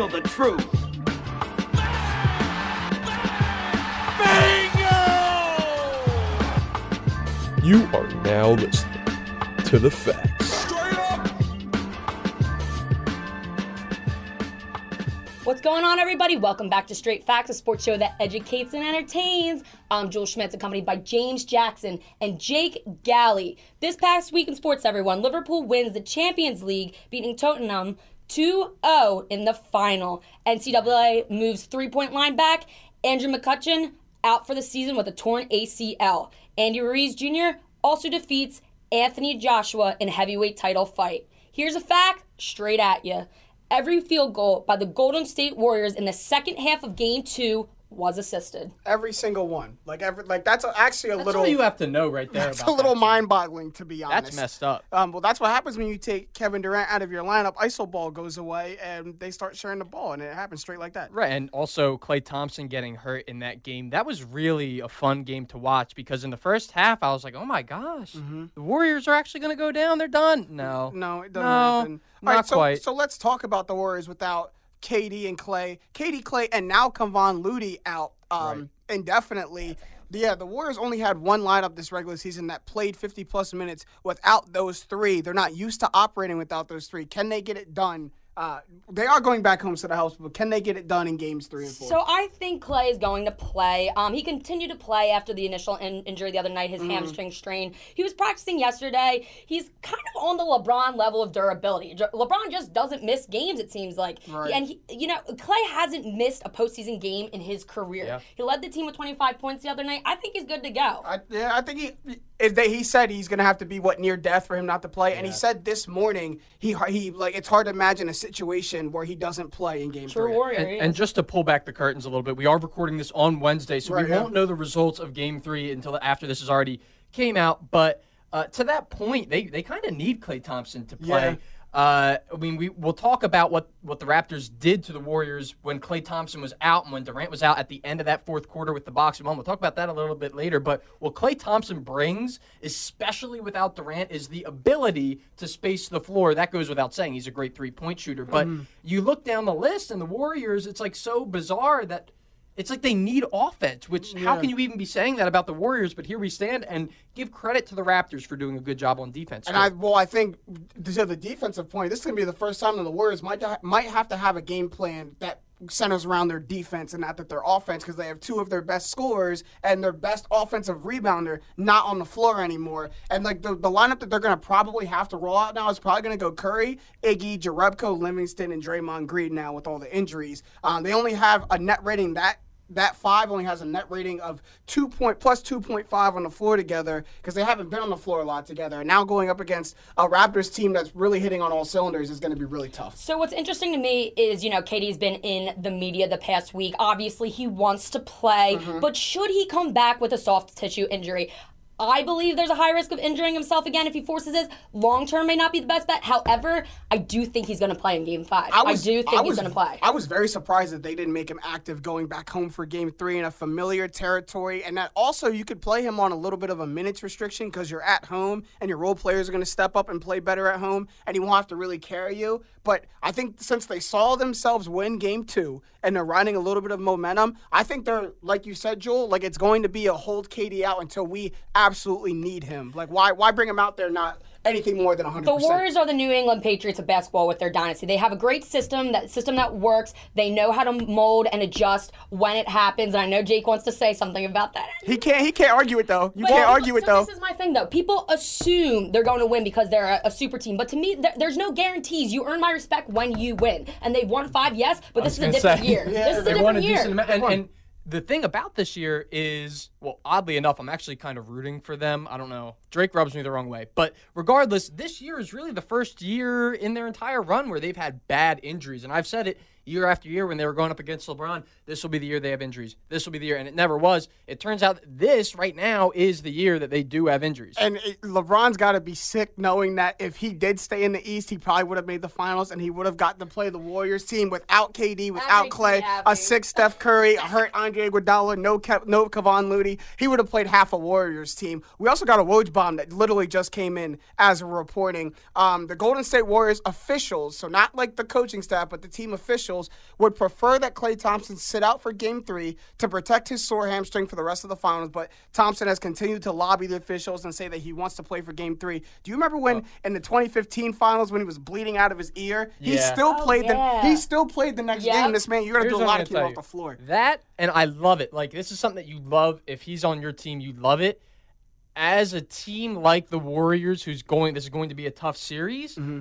handle the truth. You are now listening to the facts. What's going on, everybody? Welcome back to Straight Facts, a sports show that educates and entertains. I'm Joel Schmitz, accompanied by James Jackson and Jake Galley. This past week in sports, everyone, Liverpool wins the Champions League, beating Tottenham 2 0 in the final. NCAA moves three point line back. Andrew McCutchen out for the season with a torn ACL. Andy Ruiz Jr. also defeats Anthony Joshua in heavyweight title fight. Here's a fact straight at you. Every field goal by the Golden State Warriors in the second half of game two was assisted. Every single one. Like every like that's actually a That's little all you have to know right there. It's a little that. mind-boggling to be honest. That's messed up. Um, well, that's what happens when you take Kevin Durant out of your lineup. ISO ball goes away, and they start sharing the ball, and it happens straight like that. Right, and also Klay Thompson getting hurt in that game. That was really a fun game to watch because in the first half, I was like, "Oh my gosh, the Warriors are actually going to go down. They're done." No, No, it doesn't No, happen. not All right, so, quite. So let's talk about the Warriors without KD and Klay. KD, Klay, and now Kevon Looney out um, indefinitely. Yeah, the Warriors only had one lineup this regular season that played 50 plus minutes without those three. They're not used to operating without those three. Can they get it done? Uh, they are going back home to the house, but can they get it done in games three and four? So I think Klay is going to play. Um, he continued to play after the initial in- injury the other night, his hamstring strain. He was practicing yesterday. He's kind of on the LeBron level of durability. LeBron just doesn't miss games. It seems like, Right. and he, you know, Klay hasn't missed a postseason game in his career. Yeah. He led the team with 25 points the other night. I think he's good to go. I, yeah, I think he if they, he said he's gonna have to be what near death for him not to play, and he said this morning he he like it's hard to imagine a situation where he doesn't play in game True three. warrior. And, he and just to pull back the curtains a little bit, we are recording this on Wednesday, so Right, we yeah. won't know the results of Game Three until after this has already came out. But uh, to that point, they they kind of need Klay Thompson to play. Uh, I mean, we will talk about what what the Raptors did to the Warriors when Klay Thompson was out and when Durant was out at the end of that fourth quarter with the box and one. We'll talk about that a little bit later. But what Klay Thompson brings, especially without Durant, is the ability to space the floor. That goes without saying. He's a great three point shooter. But you look down the list and the Warriors, it's like so bizarre that it's like they need offense, which how can you even be saying that about the Warriors? But here we stand and give credit to the Raptors for doing a good job on defense. And I well, I think to the defensive point, this is gonna be the first time that the Warriors might might have to have a game plan that centers around their defense and not that their offense because they have two of their best scorers and their best offensive rebounder not on the floor anymore. And like the, the lineup that they're gonna probably have to roll out now is probably gonna go Curry, Iggy, Jerebko, Livingston, and Draymond Green now with all the injuries. Um, they only have a net rating that that five only has a net rating of two point plus two point five on the floor together because they haven't been on the floor a lot together. And now going up against a Raptors team that's really hitting on all cylinders is going to be really tough. So what's interesting to me is, you know, KD's been in the media the past week. Obviously, he wants to play, Mm-hmm. but should he come back with a soft tissue injury? I believe there's a high risk of injuring himself again if he forces this. Long term may not be the best bet. However, I do think he's going to play in Game Five. I, do think I he's going to play. I was very surprised that they didn't make him active going back home for game three in a familiar territory. And that also you could play him on a little bit of a minutes restriction because you're at home and your role players are going to step up and play better at home and he won't have to really carry you. But I think since they saw themselves win game two and they're riding a little bit of momentum, I think they're, like you said, Joel, like it's going to be a hold KD out until we absolutely need him. Like, why, why bring him out there not anything more than 100%? The Warriors are the New England Patriots of basketball with their dynasty. They have a great system, that system that works. They know how to mold and adjust when it happens. And I know Jake wants to say something about that. He can't. He can't argue it though. You But- can't argue it so though. This is my thing, though. People assume they're going to win because they're a, a super team, but to me, there, there's no guarantees. You earn my respect when you win, and they've won five, yes, but this is a different say, year. this is a they won different a year. decent amount. And, and the thing about this year is, well, oddly enough, I'm actually kind of rooting for them. I don't know. Drake rubs me the wrong way. But regardless, this year is really the first year in their entire run where they've had bad injuries. And I've said it year after year when they were going up against LeBron. This will be the year they have injuries. This will be the year. And it never was. It turns out this right now is the year that they do have injuries. And it, LeBron's got to be sick knowing that if he did stay in the East, he probably would have made the finals and he would have gotten to play the Warriors team without KD, without Klay, a sick Steph Curry, a hurt Andre Iguodala, no Kev, no Kevon Looney. He would have played half a Warriors team. We also got a Woj bomb that literally just came in as we're reporting. Um, the Golden State Warriors officials, so not like the coaching staff, but the team officials officials would prefer that Klay Thompson sit out for game three to protect his sore hamstring for the rest of the finals. But Thompson has continued to lobby the officials and say that he wants to play for game three. Do you remember when in the 2015 finals when he was bleeding out of his ear? Yeah. He Yeah. still Oh, played yeah. the he still played the next Yep. game. This man, you're gonna Here's do a lot of gonna keep off the floor. That and I love it. Like this is something that you love. If he's on your team, you love it. As a team like the Warriors, who's going, this is going to be a tough series. Mm-hmm.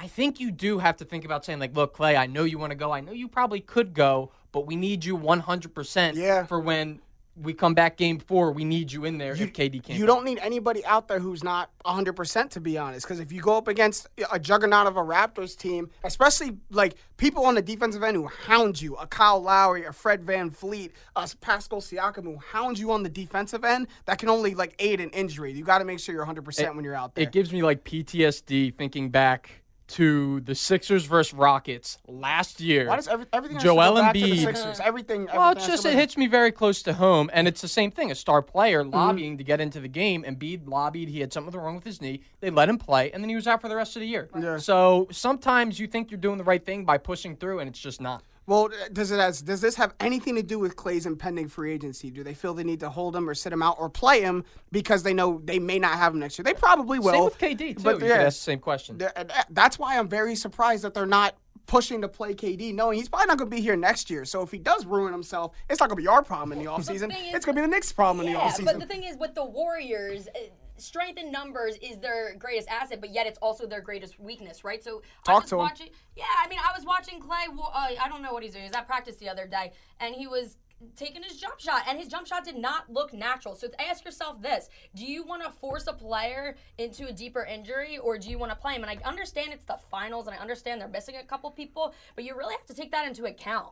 I think you do have to think about saying like, look, Klay, I know you want to go. I know you probably could go, but we need you 100% Yeah. for when we come back game four. We need you in there if KD can't. You don't need anybody out there who's not 100% to be honest. Because if you go up against a juggernaut of a Raptors team, especially like people on the defensive end who hound you, a Kyle Lowry, a Fred VanVleet, a Pascal Siakam who hound you on the defensive end, that can only like aid an injury. You got to make sure you're 100% when you're out there. It gives me like PTSD thinking back to the Sixers versus Rockets last year. Why does every, everything Joel go back to the Embiid- Sixers? Everything. Well, everything it's just it hits me very close to home, and it's the same thing. A star player Mm-hmm. lobbying to get into the game, and Embiid lobbied. He had something wrong with his knee. They let him play, and then he was out for the rest of the year. Yeah. So sometimes you think you're doing the right thing by pushing through, and it's just not. Well, uh, does it has, does this have anything to do with Klay's impending free agency? Do they feel they need to hold him or sit him out or play him because they know they may not have him next year? They probably will. Same with KD too. But you yeah, could ask the same question. They're- and that- That's why I'm very surprised that they're not pushing to play KD, knowing he's probably not going to be here next year. So if he does ruin himself, it's not going to be our problem in the offseason. thing is- It's going to be the Knicks' problem in the Yeah, offseason. but the thing is, with the Warriors, uh, strength in numbers is their greatest asset, but yet it's also their greatest weakness, right? So I Talk was to him. Yeah, I mean, I was watching Klay. Uh, I don't know what he's doing. He was at practice the other day, and he was taking his jump shot, and his jump shot did not look natural. So ask yourself this: Do you want to force a player into a deeper injury, or do you want to play him? And I understand it's the finals, and I understand they're missing a couple people, but you really have to take that into account.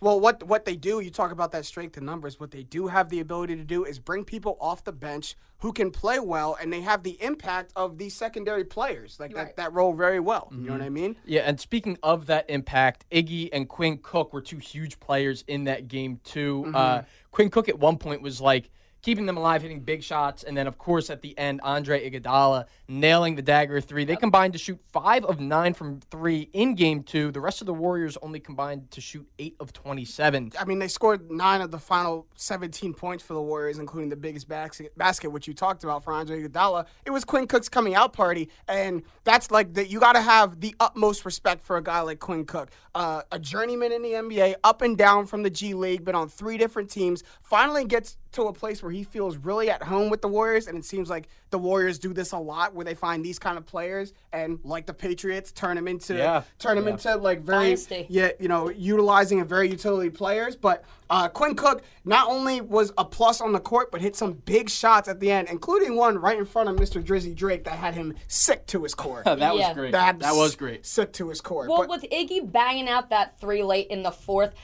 Well, what what they do, you talk about that strength in numbers. What they do have the ability to do is bring people off the bench who can play well, and they have the impact of these secondary players, like Right. that that roll very well. You know what I mean? Yeah, and speaking of that impact, Iggy and Quinn Cook were two huge players in that game too. Mm-hmm. Uh, Quinn Cook at one point was like keeping them alive, hitting big shots, and then of course at the end, Andre Iguodala nailing the dagger three. They combined to shoot five of nine from three in game two. The rest of the Warriors only combined to shoot eight of twenty-seven. I mean, they scored nine of the final 17 points for the Warriors, including the biggest basket, basket which you talked about for Andre Iguodala. It was Quinn Cook's coming out party, and that's like that. You got to have the utmost respect for a guy like Quinn Cook, uh, a journeyman in the NBA, up and down from the G League, been on three different teams. Finally gets to a place where he feels really at home with the Warriors, and it seems like the Warriors do this a lot, where they find these kind of players and, like the Patriots, turn them into Yeah. turn them into like very Dynasty. yeah, you know, utilizing a very utility players. But uh, Quinn Cook not only was a plus on the court, but hit some big shots at the end, including one right in front of Mr. Drizzy Drake that had him sick to his core. that Yeah. was great. That That was great. Sick to his core. Well, But- with Iggy banging out that three late in the fourth,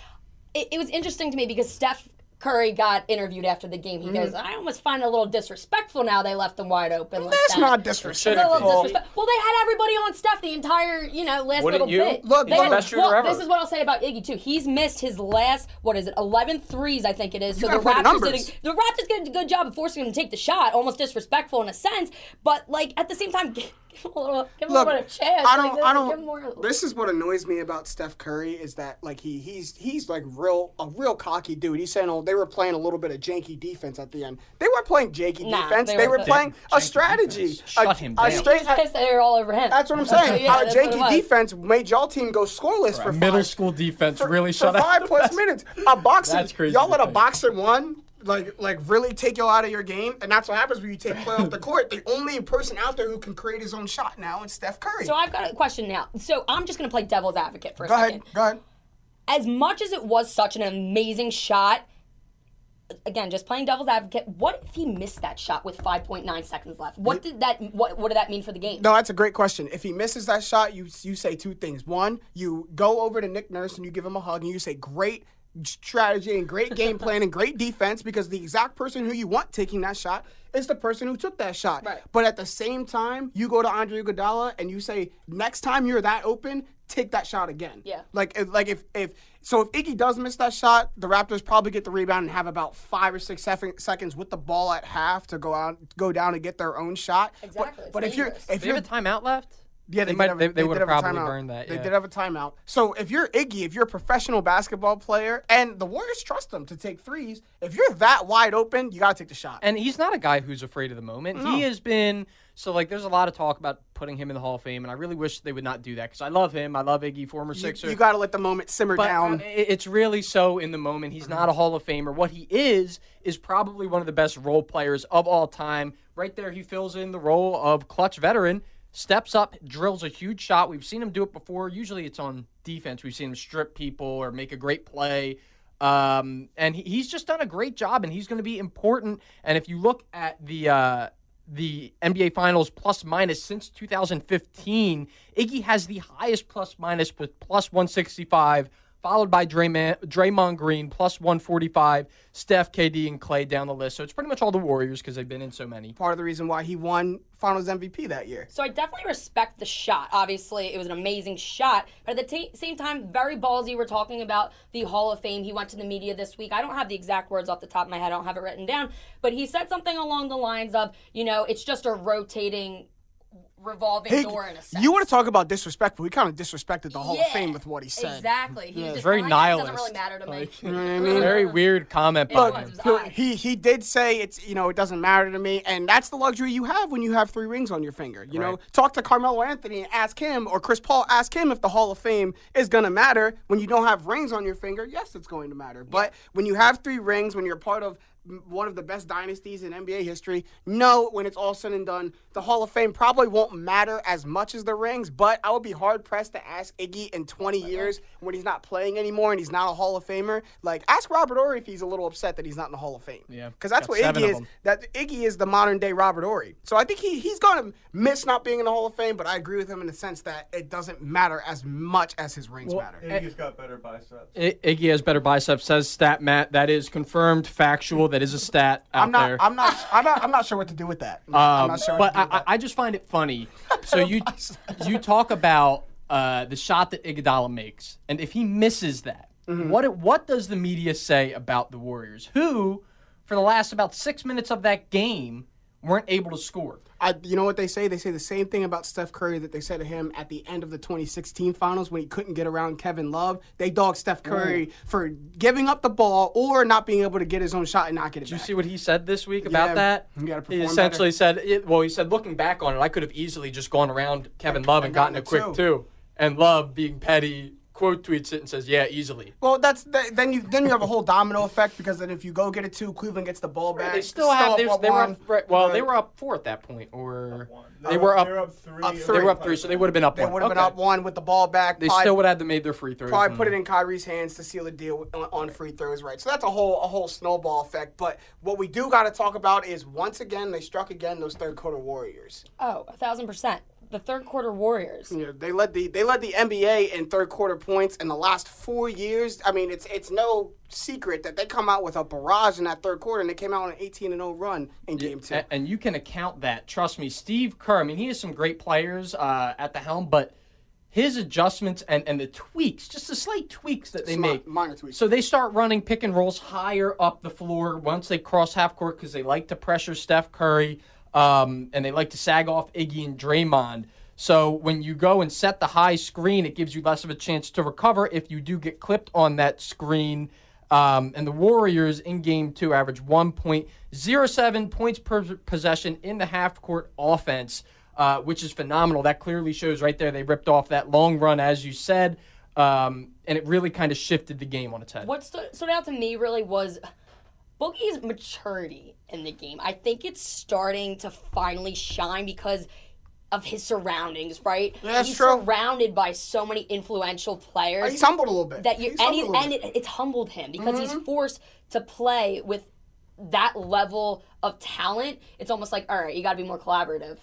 it, it was interesting to me because Steph Curry got interviewed after the game. He goes, mm-hmm. "I almost find it a little disrespectful now they left them wide open." Like that's that. not It's disrespectful. little Well, they had everybody on Steph the entire, you know, last Wouldn't little you? bit. Look, They look, had- best shooter well, ever. This is what I'll say about Iggy too. He's missed his last, what is it, 11 threes, I think it is. So the gotta play the Raptors did a, the Raptors did a good job of forcing him to take the shot, almost disrespectful in a sense. But like at the same time, give him a little, give him Look, a little bit of chance. I Like, don't. I give him don't. more- This is what annoys me about Steph Curry is that like he he's he's like real a real cocky dude. He's saying, "Oh, they were playing a little bit of janky defense at the end." They weren't playing janky Nah, defense. they They, were were playing- playing a strategy. defense. Shut a, him a down. straight. pissed they were all over him. That's what I'm saying. Yeah, Our that's what it janky defense made y'all team go scoreless for Middle school defense for, really for shut five out. plus minutes. A boxer, That's crazy y'all to let a think. boxer one like like really take y'all out of your game, and that's what happens when you take play off the court. The only person out there who can create his own shot now is Steph Curry. So I've got a question now. So I'm just going to play devil's advocate for a go second. ahead, go ahead. As much as it was such an amazing shot, again, just playing devil's advocate, what if he missed that shot with 5.9 seconds left? What did that what what did that mean for the game? No, that's a great question. If he misses that shot, you you say two things. One, you go over to Nick Nurse and you give him a hug and you say great strategy and great game plan and great defense because the exact person who you want taking that shot is the person who took that shot. Right. But at the same time, you go to Andre Iguodala and you say next time you're that open, take that shot again. Yeah. Like like if if so if Iggy does miss that shot, the Raptors probably get the rebound and have about five or six sef- seconds with the ball at half to go out go down and get their own shot. Exactly, it's But, if you're if you have a timeout left? Yeah, They did might- have a- they- they would've probably timeout. burned that, They yeah. did have a timeout. So if you're Iggy, if you're a professional basketball player, and the Warriors trust him to take threes, if you're that wide open, you got to take the shot. And he's not a guy who's afraid of the moment. He has been so like. There's a lot of talk about putting him in the Hall of Fame, and I really wish they would not do that because I love him. I love Iggy, former you, Sixer. You got to let the moment simmer but down. uh, it's really so in the moment. He's not a Hall of Famer. What he is is probably one of the best role players of all time. Right there, he fills in the role of clutch veteran. Steps up, drills a huge shot. We've seen him do it before. Usually, it's on defense. We've seen him strip people or make a great play. Um, and he, he's just done a great job, and he's going to be important. And if you look at the uh, the NBA Finals plus minus since 2015, Iggy has the highest plus minus with plus 165, followed by Draymond, Draymond Green plus 145, Steph, KD, and Klay down the list. So it's pretty much all the Warriors because they've been in so many. Part of the reason why he won Finals MVP that year. So I definitely respect the shot. Obviously, it was an amazing shot, but at the ta same time, very ballsy. We're talking about the Hall of Fame. He went to the media this week. I don't have the exact words off the top of my head. I don't have it written down, but he said something along the lines of, you know, it's just a rotating, revolving Hey, door in a sense. you want to talk about disrespectful? He kind of disrespected the Hall Yeah, of Fame with what he said. Exactly. He was just very like, "Oh, It doesn't really matter to me. Like, You know what I mean? Very weird comment. by Look, him. it was He- He he did say it's you know it doesn't matter to me, and that's the luxury you have when you have three rings on your finger. You know, talk to Carmelo Anthony and ask him, or Chris Paul, ask him if the Hall of Fame is gonna matter when you don't have rings on your finger. Yes, it's going to matter, but when you have three rings, when you're part of m- one of the best dynasties in NBA history, no, when it's all said and done, the Hall of Fame probably won't matter as much as the rings. But I would be hard pressed to ask Iggy in 20 years when he's not playing anymore and he's not a Hall of Famer. Like, ask Robert Horry if he's a little upset that he's not in the Hall of Fame. Yeah, because that's what Iggy is. That Iggy is the modern day Robert Horry. So I think he he's gonna miss not being in the Hall of Fame. But I agree with him in the sense that it doesn't matter as much as his rings matter. Iggy's got better biceps. I- Iggy has better biceps, says Stat Matt. That is confirmed, factual. That is a stat out I'm not. there. I'm not. I'm not. I'm not sure what to do with that. I'm Um, not sure. but what to do with I, that. I I just find it funny. So you you talk about uh, the shot that Iguodala makes, and if he misses that, Mm-hmm. what what does the media say about the Warriors, who, for the last about six minutes of that game, weren't able to score? I, you know what they say? They say the same thing about Steph Curry that they said to him at the end of the 2016 finals when he couldn't get around Kevin Love. They dogged Steph Curry for giving up the ball or not being able to get his own shot and not get it Did you see what he said this week about Yeah, that? he essentially said, it, well, he said, looking back on it, I could have easily just gone around Kevin Love and gotten gotten a it quick too. two. And Love, being petty, quote tweets it and says, yeah, easily. Well, that's th- then you then you have a whole domino effect because then if you go get it two, Cleveland gets the ball back. They still have. They, up they were one. up, right, well, they were up four at that point, or No, they were up. Up three. Up three. They were up three, so they would have been up They one. would have been up one with the ball back. They probably- still would have to made their free throws. probably put it in Kyrie's hands to seal the deal on, on free throws, right? So that's a whole a whole snowball effect. But what we do got to talk about is once again they struck again those third quarter Warriors. Oh, a thousand percent. The third quarter Warriors. You know, they led the they led the NBA in third quarter points in the last four years. I mean, it's it's no secret that they come out with a barrage in that third quarter, and they came out on an 18 and 0 run in game two. And you can account that. Trust me, Steve Kerr. I mean, he has some great players uh, at the helm, but his adjustments and, and the tweaks, just the slight tweaks that they Smi- make. minor tweaks. So they start running pick and rolls higher up the floor once they cross half court because they like to pressure Steph Curry um, and they like to sag off Iggy and Draymond. So when you go and set the high screen, it gives you less of a chance to recover if you do get clipped on that screen. Um, and the Warriors in game two average 1.07 points per possession in the half court offense, uh, which is phenomenal. That clearly shows right there they ripped off that long run, as you said. Um, and it really kind of shifted the game on its head. What stood, stood out to me really was Boogie's maturity in the game. I think it's starting to finally shine because of his surroundings, right? Yeah, that's He's true. surrounded by so many influential players He's humbled a little bit. that you He's and, he, and it, it's humbled him because Mm-hmm. he's forced to play with that level of talent. It's almost like, all right, you got to be more collaborative.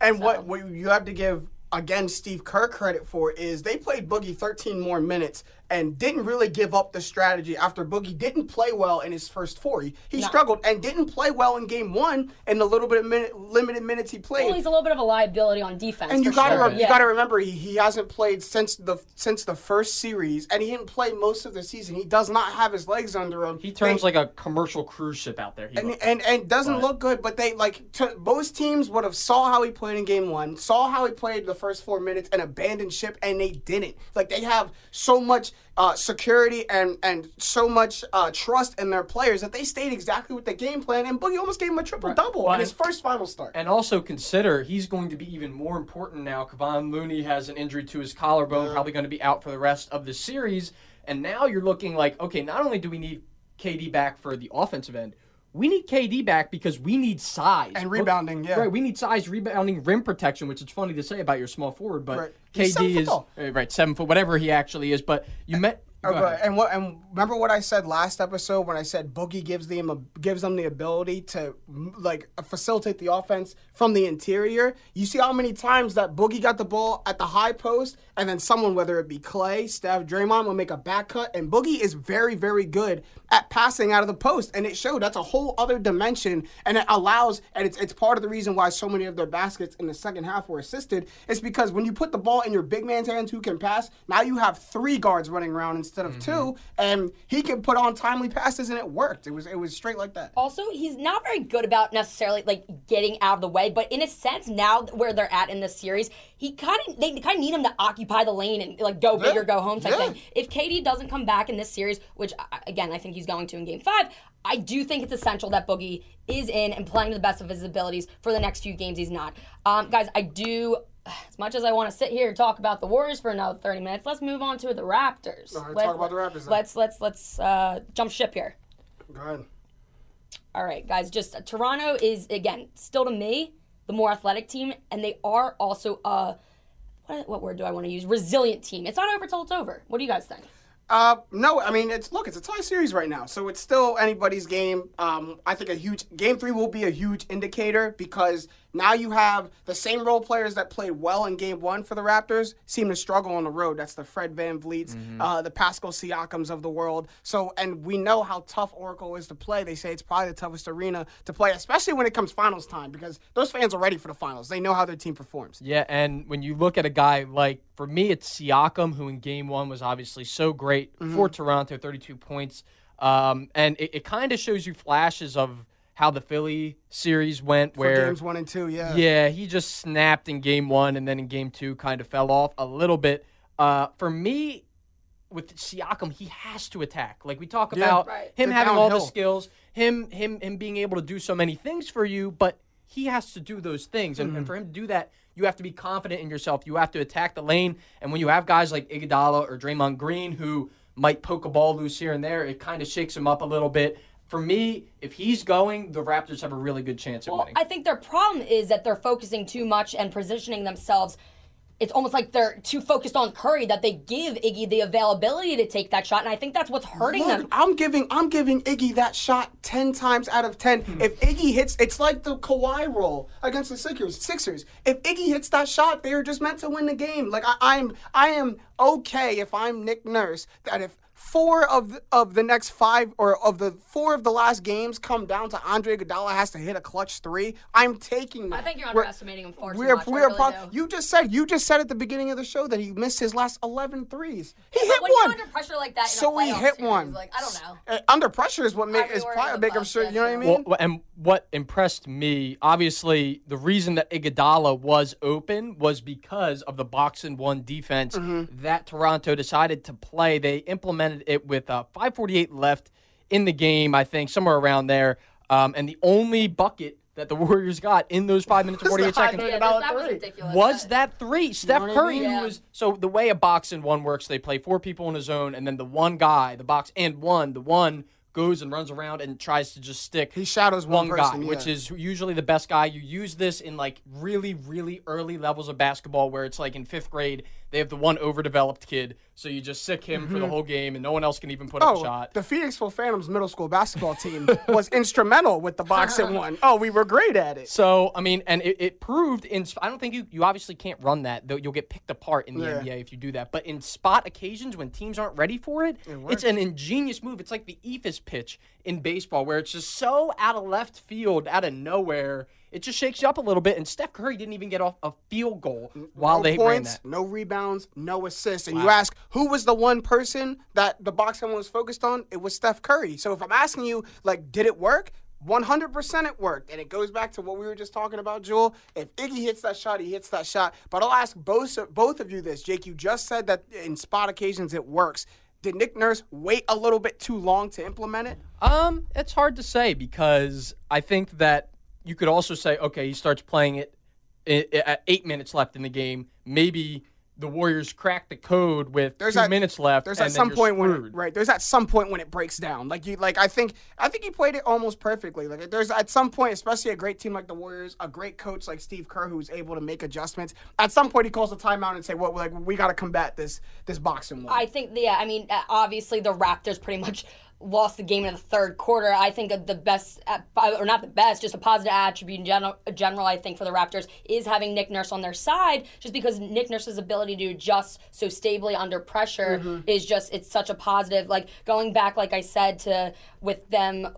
And what, what you have to give again Steve Kerr credit for is they played Boogie 13 more minutes and didn't really give up the strategy after Boogie didn't play well in his first four. He, he No. struggled and didn't play well in game one in the little bit of minute, limited minutes he played. Well, he's a little bit of a liability on defense. And you for gotta sure. re- you Yeah. gotta remember he, he hasn't played since the since the first series, and he didn't play most of the season. He does not have his legs under him. He turns They- like a commercial cruise ship out there. He and, looks. and and doesn't But- look good. But they like to, most teams would have saw how he played in game one, saw how he played the first four minutes, and abandoned ship, and they didn't. Like they have so much uh, security and and so much uh, trust in their players that they stayed exactly with the game plan. And Boogie almost gave him a triple double Well, in his first final start. And also consider he's going to be even more important now. Kevon Looney has an injury to his collarbone, probably going to be out for the rest of the series. And now you're looking like, okay, not only do we need KD back for the offensive end, we need KD back because we need size And rebounding, yeah. Right, we need size, rebounding, rim protection, which is funny to say about your small forward, but Right. KD is uh, right seven foot, whatever he actually is. But you met. Go Okay, ahead. and what and remember what I said last episode when I said Boogie gives them a, gives them the ability to like facilitate the offense from the interior. You see how many times that Boogie got the ball at the high post, and then someone, whether it be Klay, Steph, Draymond, will make a back cut, and Boogie is very very good at passing out of the post, and it showed. That's a whole other dimension, and it allows, and it's it's part of the reason why so many of their baskets in the second half were assisted. It's because when you put the ball in your big man's hands who can pass, now you have three guards running around instead of two, and he can put on timely passes, and it worked. It was it was straight like that. Also, he's not very good about necessarily like getting out of the way, but in a sense, now where they're at in this series, he kind of they kind of need him to occupy the lane and like go big Yeah. or go home type Yeah. thing. If KD doesn't come back in this series, which again I think he's going to in Game Five, I do think it's essential that Boogie is in and playing to the best of his abilities for the next few games. He's not, um, guys. I do. As much as I want to sit here and talk about the Warriors for another thirty minutes, let's move on to the Raptors. All right, Let- talk about the Raptors then. Let's let's let's uh, jump ship here. Go ahead. All right, guys, just uh, Toronto is again still to me the more athletic team, and they are also a what, what word do I want to use? Resilient team. It's not over till it's over. What do you guys think? Uh, no, I mean it's look, it's a tie series right now, so it's still anybody's game. Um, I think a huge game three will be a huge indicator because now you have the same role players that played well in game one for the Raptors seem to struggle on the road. That's the Fred VanVleet's, uh, the Pascal Siakams of the world. So, and we know how tough Oracle is to play. They say it's probably the toughest arena to play, especially when it comes finals time because those fans are ready for the finals. They know how their team performs. Yeah, and when you look at a guy like, for me, it's Siakam, who in game one was obviously so great Mm-hmm. for Toronto, 32 points. Um, and it, it kind of shows you flashes of how the Philly series went, For where games one and two, yeah. yeah, he just snapped in game one, and then in game two, kind of fell off a little bit. Uh, for me, with Siakam, he has to attack. Like we talk about Right. him The having all the skills, him him him being able to do so many things for you, but he has to do those things, and, Mm-hmm. and for him to do that, you have to be confident in yourself. You have to attack the lane, and when you have guys like Iguodala or Draymond Green who might poke a ball loose here and there, it kind of shakes him up a little bit. For me, if he's going, the Raptors have a really good chance at Well, winning. I think their problem is that they're focusing too much and positioning themselves. It's almost like they're too focused on Curry that they give Iggy the availability to take that shot, and I think that's what's hurting Look, them. I'm giving I'm giving Iggy that shot ten times out of ten. Hmm. If Iggy hits, it's like the Kawhi roll against the Sixers. Sixers. If Iggy hits that shot, they are just meant to win the game. Like I, I'm I am okay if I'm Nick Nurse that if four of the, of the next five or of the four of the last games come down to Andre Iguodala has to hit a clutch three. I'm taking that. I think you're We're- underestimating him far too We're, much. We're really pro- you just said you just said at the beginning of the show that he missed his last 11 threes. He But hit when one. you're under pressure like that, in a So he hit series, one. Like I don't know. Uh, under pressure is what make is probably was make him sure. You know what I mean? Well, and what impressed me, obviously, the reason that Iguodala was open was because of the box and one defense Mm-hmm. that Toronto decided to play. They implemented it with uh, 5:48 left in the game, I think, somewhere around there. Um, and the only bucket that the Warriors got in those five minutes and 48 the seconds Yeah, Dollar that was three. ridiculous. was That- that three. Steph what I Curry, mean? who Yeah. was so the way a box and one works, they play four people in a zone, and then the one guy, the box and one, the one goes and runs around and tries to just stick He shadows one, one person, guy, yeah. which is usually the best guy. You use this in like really, really early levels of basketball where it's like in fifth grade, they have the one overdeveloped kid so you just sick him for the mhm. whole game, and no one else can even put up a Oh, shot. the Phoenixville Phantoms middle school basketball team was instrumental with the box and one. Oh, we were great at it. So I mean, and it, it proved in. I don't think you you obviously can't run that. Though you'll get picked apart in the Yeah. NBA if you do that. But in spot occasions when teams aren't ready for it, it's an ingenious move. It's like the Eephus pitch in baseball, where it's just so out of left field, out of nowhere. It just shakes you up a little bit. And Steph Curry didn't even get off a field goal while no they ran that. no rebounds, no assists. And you ask who was the one person that the boxing was focused on? It was Steph Curry. So if I'm asking you, like, did it work? 100% it worked. And it goes back to what we were just talking about, Joel. If Iggy hits that shot, he hits that shot. But I'll ask both, both of you this. Jake, you just said that in spot occasions it works. Did Nick Nurse wait a little bit too long to implement it? Um, it's hard to say because I think that you could also say, okay, he starts playing it i- i- at eight minutes left in the game. Maybe the Warriors crack the code with There's two at- minutes left. There's and at then some you're point when it, right. There's at some point when it breaks down. Like you, like I think I think he played it almost perfectly. Like there's at some point, especially a great team like the Warriors, a great coach like Steve Kerr who's able to make adjustments. At some point, he calls a timeout and say, "What? like we got to combat this this box and one." I think, yeah, I mean, uh, obviously the Raptors pretty much lost the game in the third quarter. I think the best, or not the best, just a positive attribute in general, general, I think, for the Raptors is having Nick Nurse on their side, just because Nick Nurse's ability to adjust so stably under pressure mm-hmm. is just, it's such a positive. Like, going back, like I said, to with them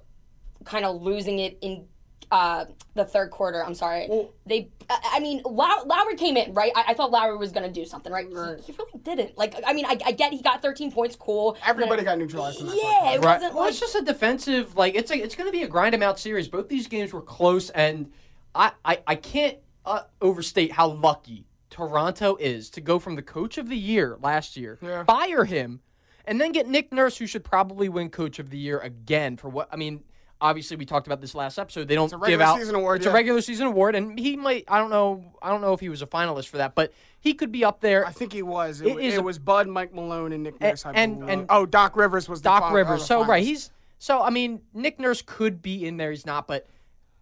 kind of losing it in uh, the third quarter. I'm sorry. they, I I mean, Low- Lowry came in, right? I, I thought Lowry was going to do something, right? He, he really didn't. Like, I mean, I, I get he got 13 points, cool. Everybody But- got neutralized. In that Yeah, it Right. wasn't Well, like. it's just a defensive. Like it's a, it's going to be a grind grind 'em out series. Both these games were close, and I I, I can't uh, overstate how lucky Toronto is to go from the coach of the year last year, fire him, and then get Nick Nurse, who should probably win coach of the year again for what I mean. Obviously, we talked about this last episode. They don't give out. season award, It's a regular season award, and he might. I don't know. I don't know if he was a finalist for that, but he could be up there. I think he was. It, It is it a- was Bud, Mike Malone, and Nick Nurse. And- and- oh, Doc Rivers was the Doc fin- Rivers. oh, the So right, he's so I mean Nick Nurse could be in there. He's not, but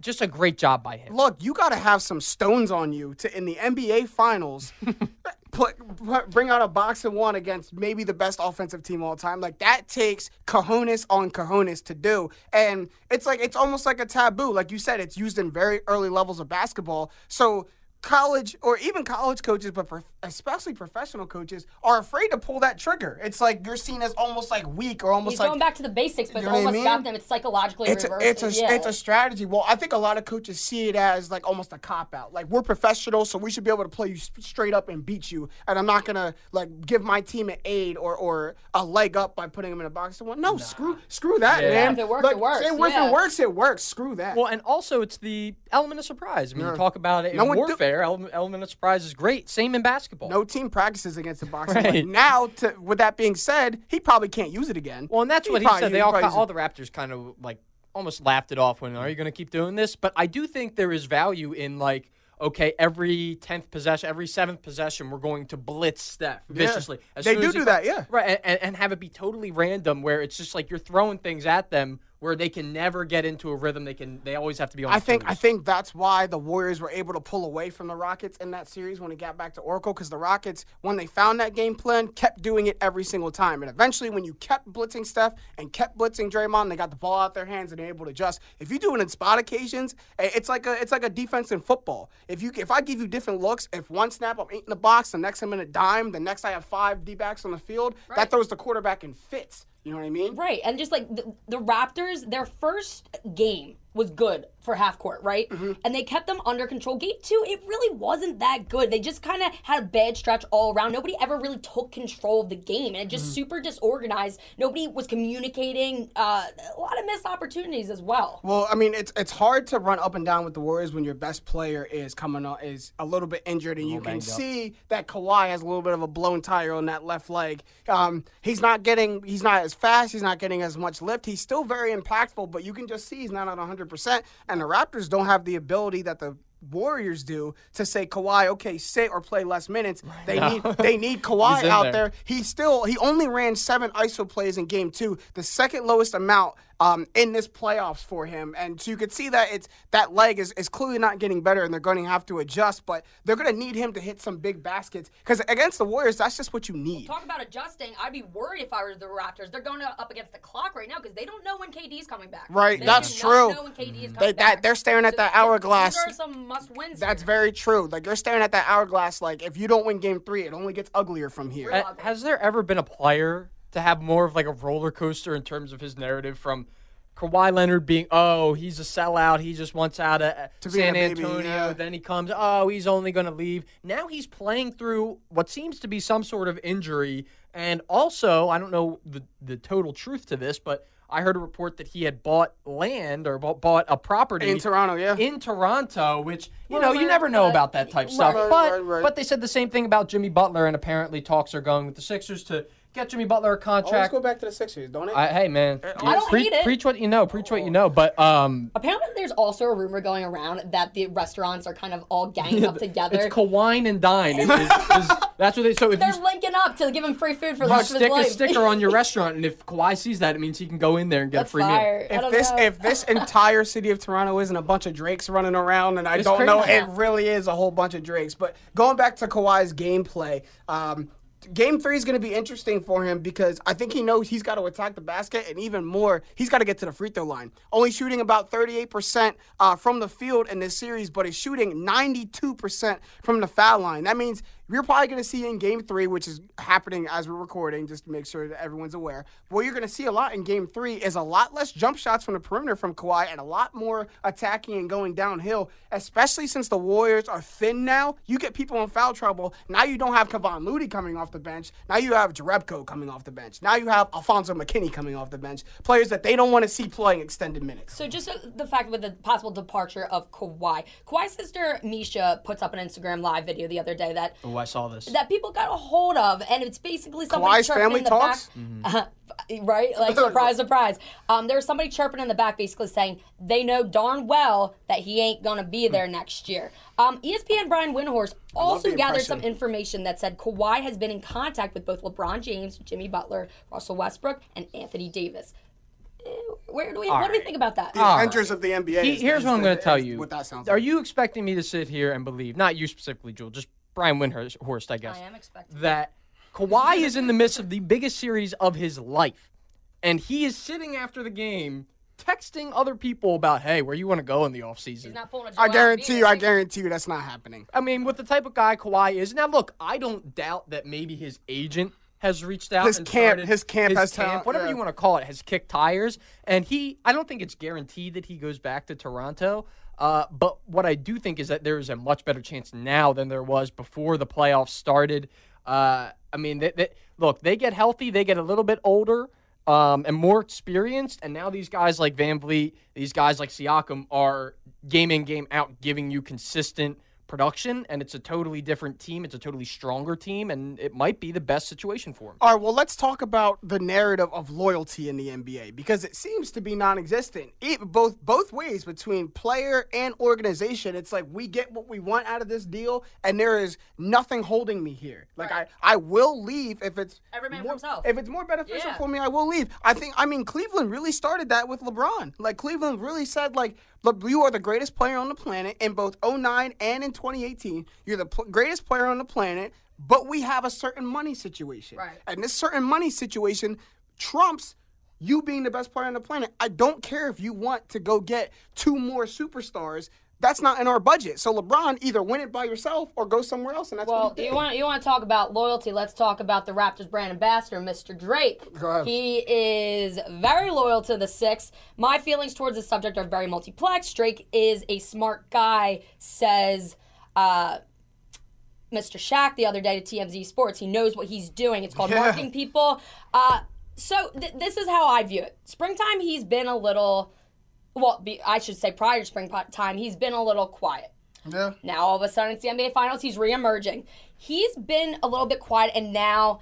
just a great job by him. Look, you got to have some stones on you to in the NBA Finals. Put, put bring out a box and one against maybe the best offensive team all time. Like that takes cojones on cojones to do, and it's like it's almost like a taboo. Like you said, it's used in very early levels of basketball. So college or even college coaches, but prof- especially professional coaches, are afraid to pull that trigger. It's like you're seen as almost like weak or almost He's like going back to the basics, but You it's know what I almost got them. It's psychologically it's a, reversed. it's a yeah. it's a strategy. Well, I think a lot of coaches see it as like almost a cop out. Like we're professional, so we should be able to play you sp- straight up and beat you. And I'm not gonna like give my team an aid or or a leg up by putting them in a box and one. No, screw screw that, Yeah. man. If it works, Like, it works, If yeah. it works, it works. Screw that. Well, and also it's the element of surprise. I mean, you talk about it in No one do- warfare. element, element of surprise is great. Same in basketball. no team practices against the boxing. Right. But now, to, with that being said, he probably can't use it again. Well, and that's what he said. They all probably all the Raptors kind of like almost laughed it off when are you going to keep doing this? But I do think there is value in like okay, every tenth possession, every seventh possession, we're going to blitz Steph viciously. As They do do co- that, yeah. Right, and- and, and have it be totally random, where it's just like you're throwing things at them where they can never get into a rhythm. They can, they always have to be on. I think toes. I think that's why the Warriors were able to pull away from the Rockets in that series when it got back to Oracle because the Rockets, when they found that game plan, kept doing it every single time. And eventually, when you kept blitzing Steph and kept blitzing Draymond, they got the ball out of their hands and they're able to adjust. If you do it in spot occasions, eh, it's like a it's like a defense in football. If you if I give you different looks, if one snap I'm eight in the box, the next I'm in a dime, the next I have five D backs on the field, that throws the quarterback in fits. You know what I mean? Right, and just like the, the Raptors, their first game was good for half court, right? Mm-hmm. And they kept them under control. Game two, it really wasn't that good. They just kind of had a bad stretch all around. Nobody ever really took control of the game, and it just Mm-hmm. super disorganized. Nobody was communicating. Uh, a lot of missed opportunities as well. Well, I mean, it's it's hard to run up and down with the Warriors when your best player is coming on is a little bit injured, and you can see that Kawhi has a little bit of a blown tire on that left leg. Um, he's not getting, he's not as fast, he's not getting as much lift. He's still very impactful, but you can just see he's not at 100. Percent And the Raptors don't have the ability that the Warriors do to say Kawhi, okay, sit or play less minutes. They need they need Kawhi out there. there. He still he only ran seven ISO plays in game two, the second lowest amount um, in this playoffs for him. And so you could see that it's that leg is, is clearly not getting better, and they're going to have to adjust. But they're going to need him to hit some big baskets because against the Warriors, that's just what you need. Talk about adjusting. I'd be worried if I were the Raptors. They're going up against the clock right now because they don't know when KD's coming back. Right, They that's true. know when KD is coming They that they're staring at that hourglass. These are some must-wins. That's here. very true. Like you're staring at that hourglass. Like if you don't win Game Three, it only gets uglier from here. Real- Ha- Has there ever been a player to have more of like a roller coaster in terms of his narrative from Kawhi Leonard being, oh, he's a sellout, he just wants out of uh, To being a San baby, Antonio, yeah. then he comes, oh, he's only going to leave. Now he's playing through what seems to be some sort of injury, and also I don't know the the total truth to this, but. I heard a report that he had bought land or bought, bought a property In Toronto, yeah. in Toronto, which you Well, know you never know but- about that type of stuff. right, but right, right. but they said the same thing about Jimmy Butler, and apparently talks are going with the Sixers to get Jimmy Butler a contract. Let's go back to the Sixers, don't it? I, hey man, I don't Pre- hate it. preach what you know, preach what you know. But um, Apparently, there's also a rumor going around that the restaurants are kind of all ganging up together. it's Kawine and Dine. Is, is, is, that's what they. So if They're you, linking up to give him free food for the you rest of his stick a sticker on your restaurant, and if Kawhi sees that, it means he can go in there and get That's a free meal. fire. I if this know. if this entire city of Toronto isn't a bunch of Drakes running around, and I It's don't know, crazy. it really is a whole bunch of Drakes. But going back to Kawhi's gameplay, um, Game three is going to be interesting for him because I think he knows he's got to attack the basket, and even more, he's got to get to the free throw line. Only shooting about 38% uh, from the field in this series, but is shooting 92% from the foul line. That means you're probably going to see in game three, which is happening as we're recording, just to make sure that everyone's aware. What you're going to see a lot in game three is a lot less jump shots from the perimeter from Kawhi and a lot more attacking and going downhill, especially since the Warriors are thin now. You get people in foul trouble. Now you don't have Kevon Looney coming off the bench. Now you have Jerebko coming off the bench. Now you have Alfonzo McKinnie coming off the bench. Players that they don't want to see playing extended minutes. So just uh, the fact with the possible departure of Kawhi. Kawhi's sister Misha puts up an Instagram live video the other day that Oh, I saw this. that people got a hold of, and it's basically somebody Kawhi's chirping family in the talks? back. right? Like surprise, surprise. Um, there's somebody chirping in the back, basically saying they know darn well that he ain't gonna be there next year. Um, ESPN Brian Windhorst also the gathered some information that said Kawhi has been in contact with both LeBron James, Jimmy Butler, Russell Westbrook, and Anthony Davis. Eh, Where do we? what do we think about that? The Avengers of the NBA. He- here's what I'm going to tell you. What that sounds Are like. you expecting me to sit here and believe, not you specifically, Joel, just Brian Windhorst, I guess, I am expecting. that Kawhi is in the midst of the biggest series of his life, and he is sitting after the game texting other people about, hey, where you want to go in the offseason? He's not pulling a I Joel guarantee you, I guarantee you that's not happening. I mean, with the type of guy Kawhi is. Now, look, I don't doubt that maybe his agent has reached out. His and camp- started- his camp has talent, whatever yeah. you want to call it, has kicked tires. And he, I don't think it's guaranteed that he goes back to Toronto. Uh, but what I do think is that there is a much better chance now than there was before the playoffs started. Uh, I mean, they, they, look, they get healthy, they get a little bit older. Um, and more experienced, and now these guys like VanVleet, these guys like Siakam are game in, game out, giving you consistent production, and it's a totally different team. It's a totally stronger team, and it might be the best situation for him. All right, well, let's talk about the narrative of loyalty in the NBA because it seems to be non-existent, even both both ways between player and organization. It's like we get what we want out of this deal, and there is nothing holding me here. Like Right. I, I will leave if it's Every man for himself. If it's more beneficial Yeah. for me, I will leave. I think. I mean, Cleveland really started that with LeBron. Like Cleveland really said, like, look, you are the greatest player on the planet in both 09 and in 2018. You're the pl- greatest player on the planet, but we have a certain money situation. Right. And this certain money situation trumps you being the best player on the planet. I don't care if you want to go get two more superstars. That's not in our budget. So LeBron either win it by yourself or go somewhere else, and that's Well, what you want you want to talk about loyalty? Let's talk about the Raptors brand ambassador, Mr. Drake. Go ahead. He is very loyal to the Six. My feelings towards the subject are very multiplex. Drake is a smart guy, says uh, Mr. Shaq the other day to TMZ Sports. He knows what he's doing. It's called Yeah. marketing people. Uh, so th- this is how I view it. Springtime, he's been a little. Well, be, I should say prior to springtime, he's been a little quiet. yeah. Now all of a sudden it's the NBA Finals. He's reemerging. He's been a little bit quiet, and now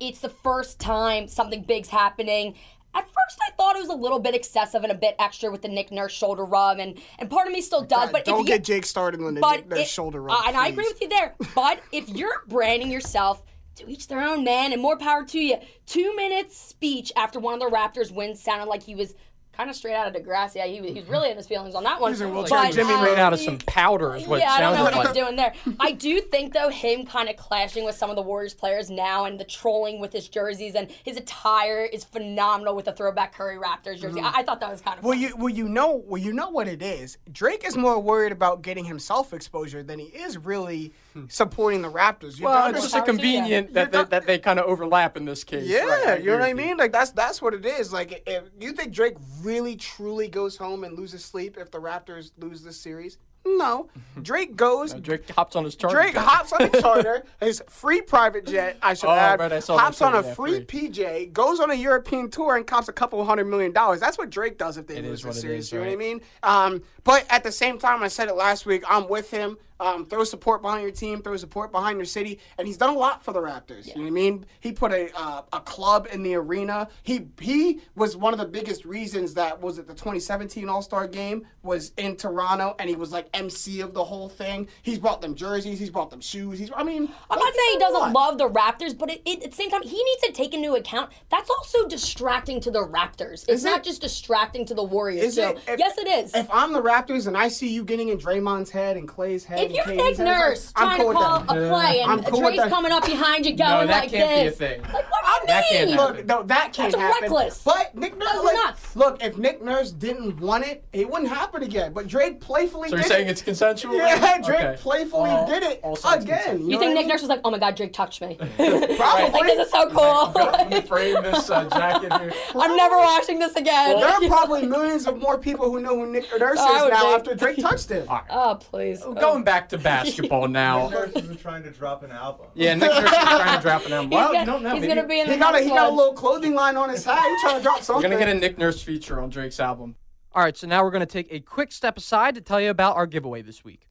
it's the first time something big's happening. At first, I thought it was a little bit excessive and a bit extra with the Nick Nurse shoulder rub, and and part of me still does. But don't if get Jake started on the, but the it- shoulder rub. uh, and I agree with you there. But if you're branding yourself, to each their own, man, and more power to you. Two minutes speech after one of the Raptors wins sounded like he was kind of straight out of Degrassi. Yeah, he, was- he was really in his feelings on that one. He's wheelchair. But, Jimmy um, ran out of some powder, is what yeah, I don't know what like. he's doing there. I do think though him kind of clashing with some of the Warriors players now and the trolling with his jerseys and his attire is phenomenal with the throwback Curry Raptors jersey. I, I thought that was kind of Well, fun. you well you know well you know what it is. Drake is more worried about getting himself exposure than he is really supporting the Raptors. You Well, it's just a convenient that they, that they kind of overlap in this case. Yeah, Right, you know what I mean? Like that's that's what it is. Like if you think Drake really truly goes home and loses sleep if the Raptors lose this series? No. Drake goes Drake hops on his charter. Drake hops on a charter, his free private jet, I should Oh, add, right, I saw hops on a yeah, free free. PJ, goes on a European tour and cops a couple hundred million dollars. That's what Drake does if they It lose the series. is, you know what I mean? Um, but at the same time, I said it last week. I'm with him. Um, throw support behind your team. Throw support behind your city, and he's done a lot for the Raptors. You know what I mean? He put a uh, a club in the arena. He he was one of the biggest reasons that was at the 2017 All Star Game was in Toronto, and he was like MC of the whole thing. He's brought them jerseys. He's brought them shoes. He's I mean, I'm not saying he doesn't love the Raptors, but it, it, at the same time, he needs to take into account that's also distracting to the Raptors. It's Is not it? just distracting to the Warriors. So, it? If- yes, it is. If I'm the Raptors and I see you getting in Draymond's head and Klay's head, If you're KD's Nick Nurse like, trying cool to call a play I'm and cool with coming up behind you No, going that like can't be a this. thing. Like, what do you That can't mean? happen. Look, no, that can't That's happen. reckless. But Nick Nurse, like, nuts. look, if Nick Nurse didn't want it, it wouldn't happen again. But Drake playfully So did you're saying it. it's consensual? Yeah, Drake Okay. playfully All- did it again. You, You know think Nick I Nurse was like, oh my god, Drake touched me? mean? Probably. like, this is so cool. Let me frame this uh, jacket here. I'm never washing this again. There are probably millions of more people who know who Nick Nurse Oh, is now after Drake touched him. oh, please. Going back to basketball now. Nurse isn't trying to drop an album. Yeah, Nick Nurse is trying to drop an album. He's Well, gonna, you don't know. He's Maybe gonna be in the He got a he got a little clothing line on his hat. He's trying to drop something. We're something. gonna get a Nick Nurse feature on Drake's album. All right, so now we're gonna take a quick step aside to tell you about our giveaway this week.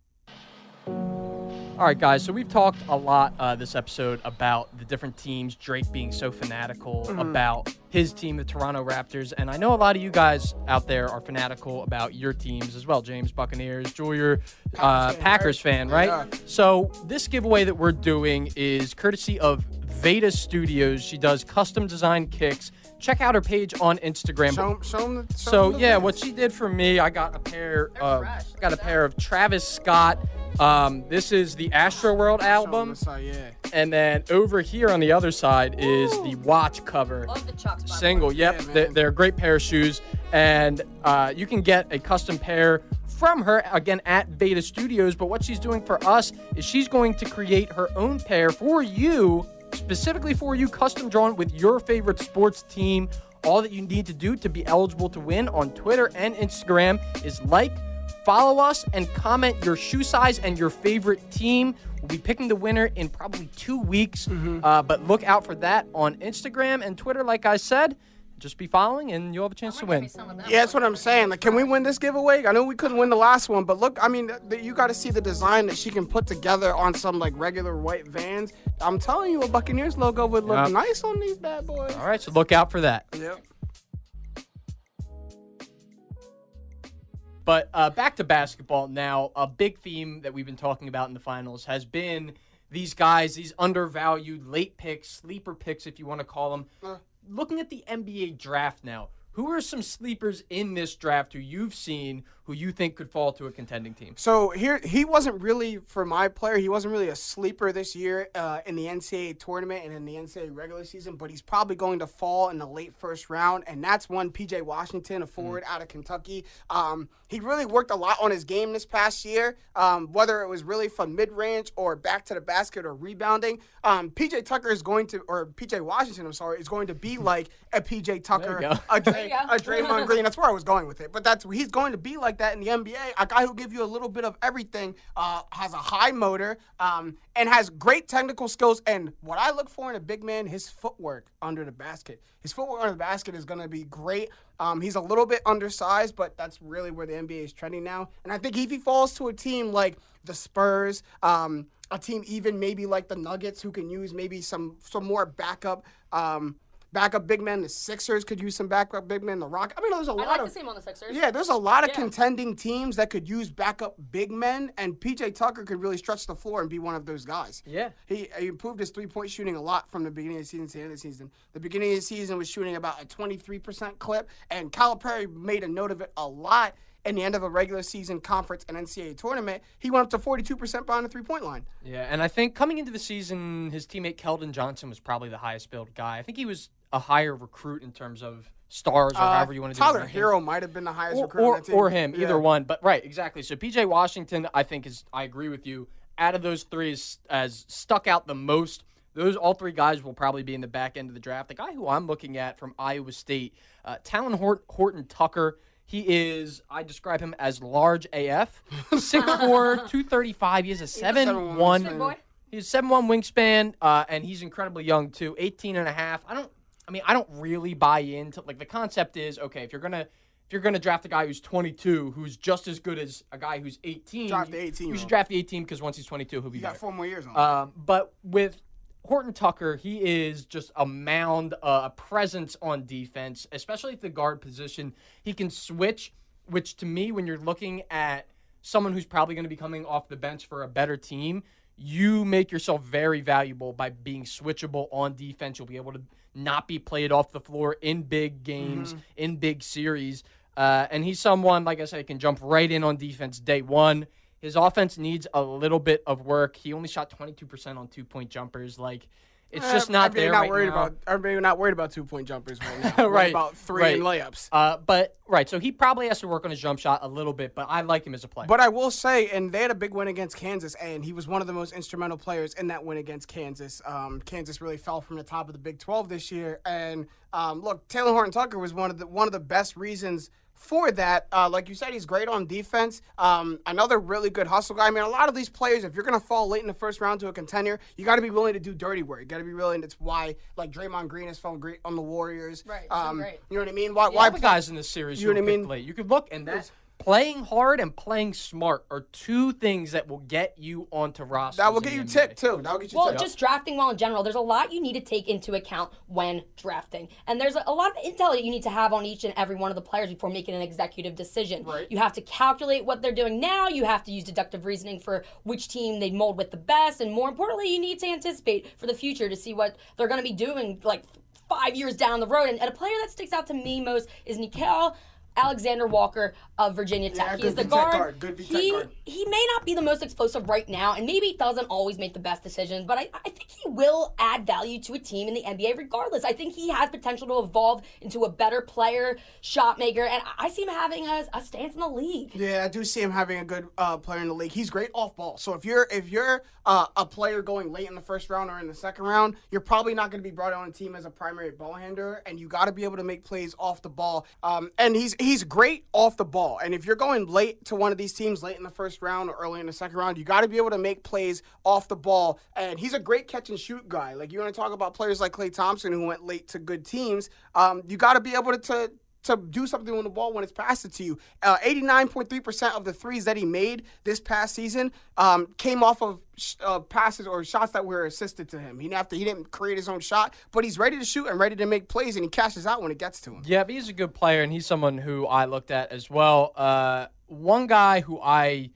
All right, guys. So we've talked a lot uh, this episode about the different teams. Drake being so fanatical about his team, the Toronto Raptors, and I know a lot of you guys out there are fanatical about your teams as well. James Buccaneers, Julia, uh, Packers fan, right? Yeah. So this giveaway that we're doing is courtesy of Veda Studios. She does custom design kicks. Check out her page on Instagram. Show, show him the, show So him the yeah, vids. what she did for me, I got a pair. Of, got a pair of Travis Scott. Um, this is the Astroworld album, the side, yeah. and then over here on the other side is the watch cover Love the Chucks, by the single. Yep, Yeah, they're, they're a great pair of shoes, and uh, you can get a custom pair from her again at Veda Studios. But what she's doing for us is she's going to create her own pair for you, specifically for you, custom drawn with your favorite sports team. All that you need to do to be eligible to win on Twitter and Instagram is like, follow us, and comment your shoe size and your favorite team. We'll be picking the winner in probably two weeks, uh, but look out for that on Instagram and Twitter. Like I said, just be following, and you'll have a chance to win. Yeah, that's what I'm saying. Like, can we win this giveaway? I know we couldn't win the last one, but look, I mean, th- you got to see the design that she can put together on some like regular white vans. I'm telling you, a Buccaneers logo would look Yep. nice on these bad boys. All right, so look out for that. Yep. But uh, back to basketball now. A big theme that we've been talking about in the finals has been these guys, these undervalued late picks, sleeper picks, if you want to call them. Looking at the NBA draft now, who are some sleepers in this draft who you've seen who you think could fall to a contending team? So here, he wasn't really for my player. He wasn't really a sleeper this year uh, in the NCAA tournament and in the NCAA regular season. But he's probably going to fall in the late first round, and that's one PJ Washington, a forward out of Kentucky. Um, he really worked a lot on his game this past year, um, whether it was really from mid range or back to the basket or rebounding. Um, PJ Tucker is going to, or PJ Washington, I'm sorry, is going to be like a PJ Tucker, a, Dray, you a Draymond Green. That's where I was going with it. But that's he's going to be like that in the NBA. A guy who gives you a little bit of everything, uh, has a high motor, um, and has great technical skills. And what I look for in a big man, his footwork under the basket. His footwork under the basket is going to be great. Um, he's a little bit undersized, but that's really where the NBA is trending now. And I think if he falls to a team like the Spurs, um, a team even maybe like the Nuggets, who can use maybe some some more backup. Um, backup big men. The Sixers could use some backup big men. The Rock. I mean, there's a I lot I like of to see him on the Sixers. yeah, there's a lot of Yeah. contending teams that could use backup big men, and PJ Tucker could really stretch the floor and be one of those guys. Yeah. He, he improved his three point shooting a lot from the beginning of the season to the end of the season. The beginning of the season was shooting about a 23% clip, and Calipari made a note of it a lot. In the end of a regular season conference and NCAA tournament, he went up to 42% behind the three point line. Yeah, and I think coming into the season, his teammate Keldon Johnson was probably the highest billed guy. I think he was a higher recruit in terms of stars or however you want to do Uh, Tyler. Herro might have been the highest or, recruit or, on that team. or him, Yeah. either one. But right, exactly. So PJ Washington, I think is I agree with you. Out of those three, is as stuck out the most. Those all three guys will probably be in the back end of the draft. The guy who I'm looking at from Iowa State, uh, Talen Hort- Horton Tucker. He is, I describe him as large AF, 6'4", 235. He has a 7'1". 7'1" Big boy. He's a 7'1 wingspan, uh, and he's incredibly young too, 18 and a half. I don't I mean, I don't really buy into like the concept is okay, if you're going to if you're to draft a guy who's 22 who's just as good as a guy who's 18, Draft the you- 18 You should draft the 18 because once he's 22, he'll be got better. four more years on. Um, but with Horton Tucker, he is just a mound, uh, a presence on defense, especially at the guard position. He can switch, which to me, when you're looking at someone who's probably going to be coming off the bench for a better team, you make yourself very valuable by being switchable on defense. You'll be able to not be played off the floor in big games, in big series. Uh, and he's someone, like I said, can jump right in on defense day one. His offense needs a little bit of work. He only shot 22% on two point jumpers. Like, it's just not I'm there not right worried now. about. I'm really not worried about two point jumpers right now. Right, about three right. and layups. Uh, but right, so he probably has to work on his jump shot a little bit, but I like him as a player. But I will say, and they had a big win against Kansas, and he was one of the most instrumental players in that win against Kansas. Um, Kansas really fell from the top of the Big 12 this year, and um, look, Taylor Horton Tucker was one of the one of the best reasons for that. Uh, like you said, he's great on defense. Um, another really good hustle guy. I mean, a lot of these players, if you're gonna fall late in the first round to a contender, you got to be willing to do dirty work. You got to be willing. That's why, like Draymond Green has felt great on the Warriors. Right, he's Um, great. You know what I mean? Why? all why the play- guys in this series You know what I mean? late. You could look, and that playing hard and playing smart are two things that will get you onto rosters. That will get you NBA. tipped too. That will get you Well, tipped. just drafting well in general, there's a lot you need to take into account when drafting. And there's a, a lot of intel that you need to have on each and every one of the players before making an executive decision. Right. You have to calculate what they're doing now, you have to use deductive reasoning for which team they mold with the best, and more importantly, you need to anticipate for the future to see what they're going to be doing like five years down the road. And, and a player that sticks out to me most is Nickeil Alexander Walker of Virginia Tech. Yeah, He's the guard. guard, he, guard. he may not be the most explosive right now, and maybe doesn't always make the best decisions, but I, I think he will add value to a team in the NBA regardless. I think he has potential to evolve into a better player, shot maker, and I see him having a, a stance in the league. Yeah, I do see him having a good uh, player in the league. He's great off ball. So if you're if you're uh, a player going late in the first round or in the second round, you're probably not going to be brought on a team as a primary ball handler, and you got to be able to make plays off the ball. Um, and he's he's great off the ball. And if you're going late to one of these teams late in the first round or early in the second round, you got to be able to make plays off the ball. And he's a great catch and shoot guy. Like you want to talk about players like Klay Thompson who went late to good teams. Um, you got to be able to. to to do something on the ball when it's passed it to you. Uh, 89.3% of the threes that he made this past season um, came off of sh- uh, passes or shots that were assisted to him. He didn't to, he didn't create his own shot, but he's ready to shoot and ready to make plays, and he cashes out when it gets to him. Yeah, he's a good player, and he's someone who I looked at as well. Uh, one guy who I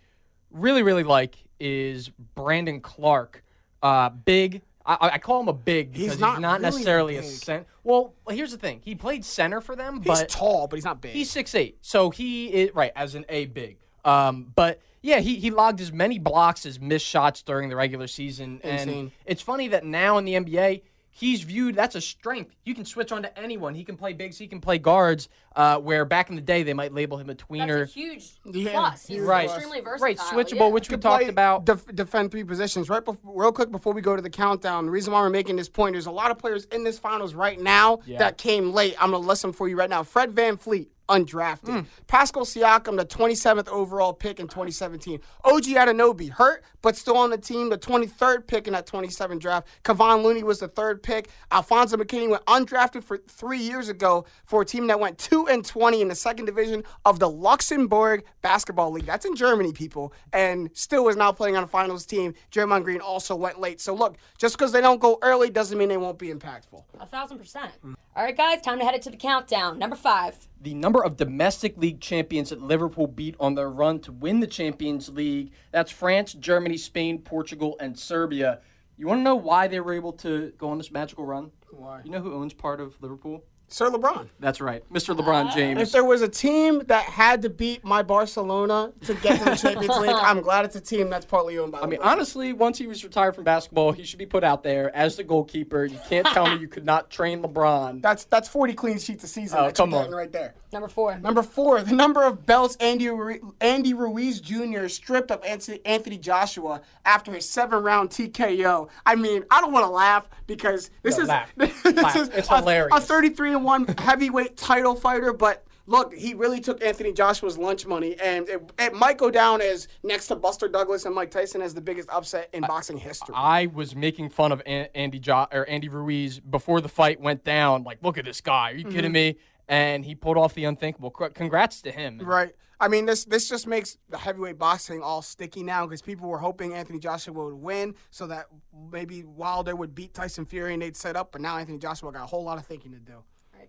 really, really like is Brandon Clarke. Uh, big. I, I call him a big because he's not not, really necessarily a big. center. Well, here's the thing: he played center for them, He's but tall, but he's not big. He's six eight, so he is right as an A big. Um, but yeah, he, he logged as many blocks as missed shots during the regular season, and it's funny that now in the NBA he's viewed that's a strength. You can switch on to anyone. He can play bigs, he can play guards. Uh, where back in the day they might label him a tweener. That's a huge Yeah, plus. He's right, extremely versatile. right, switchable, yeah. which we talked about. def- defend three positions. Right, before, real quick before we go to the countdown. The reason why we're making this point, there's a lot of players in this finals right now that came late. I'm gonna list them for you right now. Fred VanVleet. Undrafted. Hmm. Pascal Siakam, the 27th overall pick in 2017. OG Anunoby, hurt, but still on the team, the 23rd pick in that 27 draft. Kevon Looney was the third pick. Alfonzo McKinnie went undrafted for three years ago for a team that went 2 and 20 in the second division of the Luxembourg Basketball League. That's in Germany, people, and still is now playing on a finals team. Draymond Green also went late. So look, just because they don't go early doesn't mean they won't be impactful. A thousand percent. Hmm. All right, guys, time to head it to the countdown. Number five. the number of domestic league champions that Liverpool beat on their run to win the Champions League. That's France, Germany, Spain, Portugal, and Serbia. You want to know why they were able to go on this magical run? Why? You know who owns part of Liverpool? Sir LeBron. That's right, Mr. LeBron ah. James. If there was a team that had to beat my Barcelona to get to the Champions League, I'm glad it's a team that's partly owned by. I mean, honestly, once he was retired from basketball, he should be put out there as the goalkeeper. You can't tell me you could not train LeBron. that's that's 40 clean sheets a season. Oh, come on. right there. Number four. Number four, the number of belts Andy Ru- Andy Ruiz Jr. stripped of Anthony Anthony Joshua after his seven round TKO. I mean, I don't want to laugh because this No, is laugh. this Laugh. is It's a, hilarious. a 33 and one heavyweight title fighter, but. Look, he really took Anthony Joshua's lunch money, and it, it might go down as next to Buster Douglas and Mike Tyson as the biggest upset in boxing history. I was making fun of Andy jo- or Andy Ruiz before the fight went down. Like, look at this guy. Are you mm-hmm. kidding me? And he pulled off the unthinkable. Congrats to him. Right. I mean, this this just makes the heavyweight boxing all sticky now because people were hoping Anthony Joshua would win so that maybe Wilder would beat Tyson Fury and they'd set up. But now Anthony Joshua got a whole lot of thinking to do.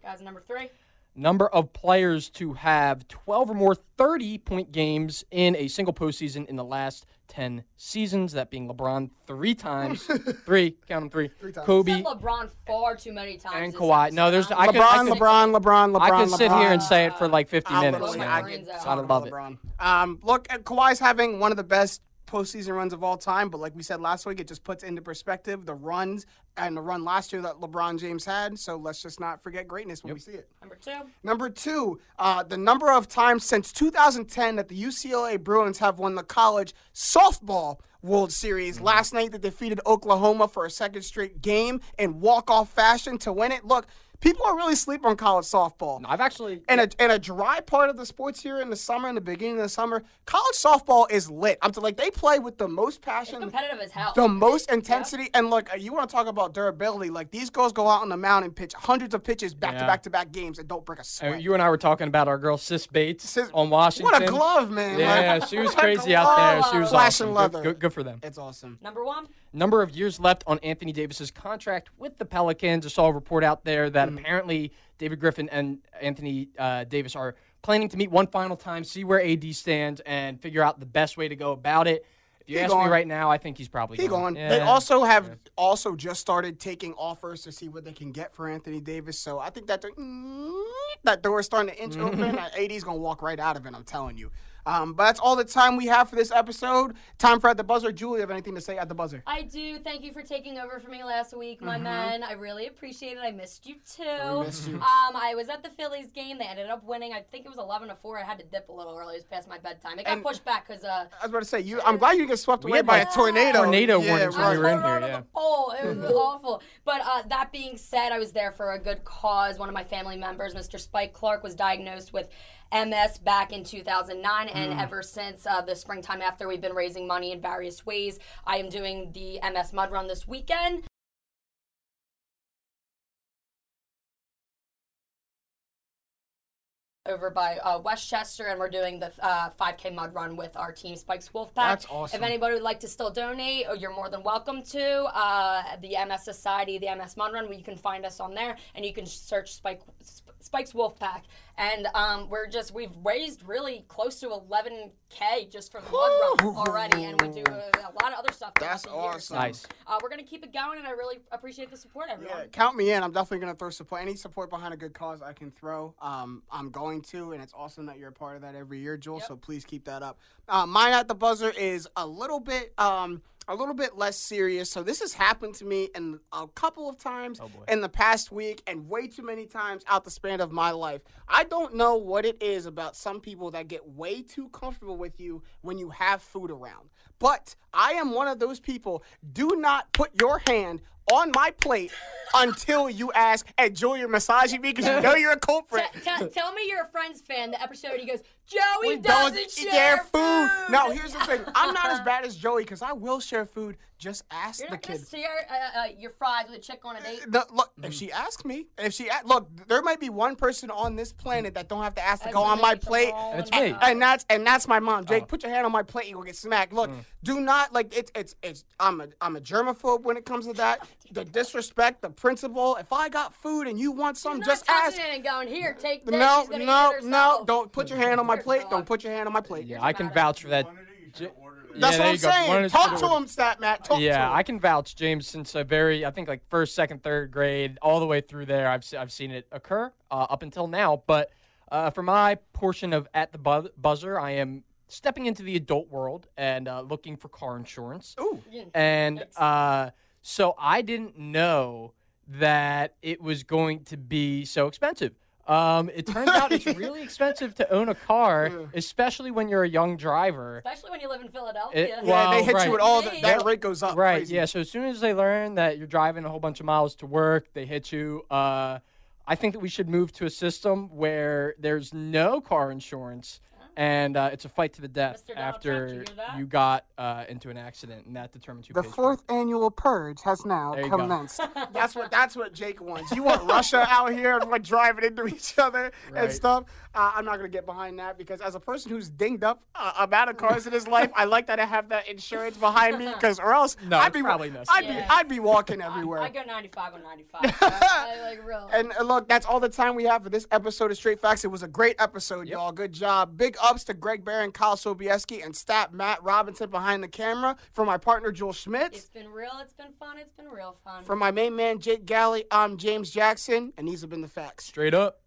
All right, guys, number three. Number of players to have 12 or more 30 point games in a single postseason in the last 10 seasons. That being LeBron three times. three, count them three. times. Kobe Said LeBron far too many times. and Kawhi. No, there's. episode. I could, I LeBron, could, LeBron, LeBron, LeBron. I could sit LeBron. here and say it for like 50 I'll minutes. literally- I brains get I of love it. Um, look, Kawhi's having one of the best postseason runs of all time, but like we said last week, it just puts into perspective the runs and the run last year that LeBron James had. So let's just not forget greatness when we see it. Number two. Number two, uh, the number of times since 2010 that the UCLA Bruins have won the college softball World Series. Last night they defeated Oklahoma for a second straight game in walk-off fashion to win it. Look, people are really sleeping on college softball. I've actually. In a, in a dry part of the sports here in the summer, in the beginning of the summer, college softball is lit. I'm t- like they play with the most passion, Competitive as hell. the most intensity, and look, you want to talk about durability? Like these girls go out on the mound and pitch hundreds of pitches back to back to back games and don't break a Uh, sweat. you and I were talking about our girl Sis Bates Sis- on Washington. What a glove, man! Yeah, Like, she was crazy out there. She was flashing awesome. leather. Good, good, good for them. It's awesome. Number one. Number of years left on Anthony Davis's contract with the Pelicans. I saw a report out there that Mm. apparently David Griffin and Anthony uh, Davis are planning to meet one final time, see where AD stands, and figure out the best way to go about it. If you He ask gone. me right now, I think he's probably He gone. gone. They also have also just started taking offers to see what they can get for Anthony Davis. So I think that the- that door is starting to inch Mm-hmm. open. AD's gonna walk right out of it. I'm telling you. Um, but that's all the time we have for this episode. Time for at the buzzer. Julie, have anything to say at the buzzer? I do. Thank you for taking over for me last week, my Mm-hmm. man. I really appreciate it. I missed you too. missed you. Um, I was at the Phillies game. They ended up winning. I think it was eleven to four. I had to dip a little early. It was past my bedtime. It got And- pushed back because uh, I was about to say you. I'm glad you get swept away by a tornado. tornado Yeah, warnings when we were in here, over yeah. the pole. It was awful. But uh, that being said, I was there for a good cause. One of my family members, Mr. Spike Clark, was diagnosed with MS back in 2009, and Hmm. ever since uh, the springtime after, we've been raising money in various ways. I am doing the MS Mud Run this weekend. Over by uh, Westchester, and we're doing the uh, 5K mud run with our team, Spikes Wolfpack. That's awesome. If anybody would like to still donate, you're more than welcome to. Uh, the MS Society, the MS Mud Run, you can find us on there, and you can search Spike Sp- Spikes Wolfpack. And um, we're just we've raised really close to 11k just from the mud run already, and we do a, a lot of other stuff. That's awesome. So, Nice. Uh, we're gonna keep it going, and I really appreciate the support, everyone. Yeah, count me in. I'm definitely gonna throw support. Any support behind a good cause I can throw. Um, I'm going to, and it's awesome that you're a part of that every year, Joel. So please keep that up. Uh, mine at the buzzer is a little bit, um, a little bit less serious. So this has happened to me in a couple of times in the past week, and way too many times out the span of my life. I don't know what it is about some people that get way too comfortable with you when you have food around. But I am one of those people. Do not put your hand on my plate until you ask, and Joel, you're massaging me because you know you're a culprit. T- t- tell me you're a Friends fan. The episode he goes, Joey We doesn't don't share food. No, here's the thing. I'm not as bad as Joey because I will share food. Just ask You're the not gonna kids. share uh, uh, your fries with a chick on a date. The, look, if she asks me, if she a- look, there might be one person on this planet that don't have to ask to go on my plate, Come And it's me. now. and that's and that's my mom. Oh. Jake, put your hand on my plate, you will get smacked. Look, Mm. do not like it's it's it's. I'm a I'm a germaphobe when it comes to that. The disrespect, the principle. If I got food and you want some, She's just not ask. touching it and going here. Take this. No, She's gonna no, eat it no! Don't put your hand on my plate. Don't put your hand on my plate. Yeah, I can vouch for that. Wanted it, you should order that. That's Yeah, what I'm saying. Wanted Talk to to him, Stat Matt. Talk to Yeah, him. I can vouch, James, since a very, I think like first, second, third grade, all the way through there, I've, I've seen it occur uh, up until now. But uh, for my portion of At the bu- Buzzer, I am stepping into the adult world and uh, looking for car insurance. Ooh. And uh, so I didn't know that it was going to be so expensive. Um, it turns out it's really expensive to own a car, especially when you're a young driver. Especially when you live in Philadelphia. It- Yeah, they hit right. you with all the, that rate goes up. Right. crazy. Yeah. So as soon as they learn that you're driving a whole bunch of miles to work, they hit you. Uh, I think that we should move to a system where there's no car insurance, and uh, it's a fight to the death Mr. Donald Trump, after did you you got uh, into an accident, and that determines who The pays for it. fourth annual purge has now There you go. commenced. that's what that's what Jake wants. You want Russia out here like driving into each other Right. and stuff. Uh, I'm not gonna get behind that because as a person who's dinged up uh, amount of cars in his life, I like that I have that insurance behind me because or else No, I'd it's be probably I'd necessary. be Yeah. I'd be walking everywhere. I go 95 on 95. I like real. And uh, look, that's all the time we have for this episode of Straight Facts. It was a great episode, y'all. Good job. Big ups to Greg Barron, Kyle Sobieski, and Stat Matt Robinson behind the camera. For my partner, Joel Schmitz. it's been real. It's been fun. It's been real fun. For my main man, Jake Galley, I'm James Jackson, and these have been the facts. Straight up.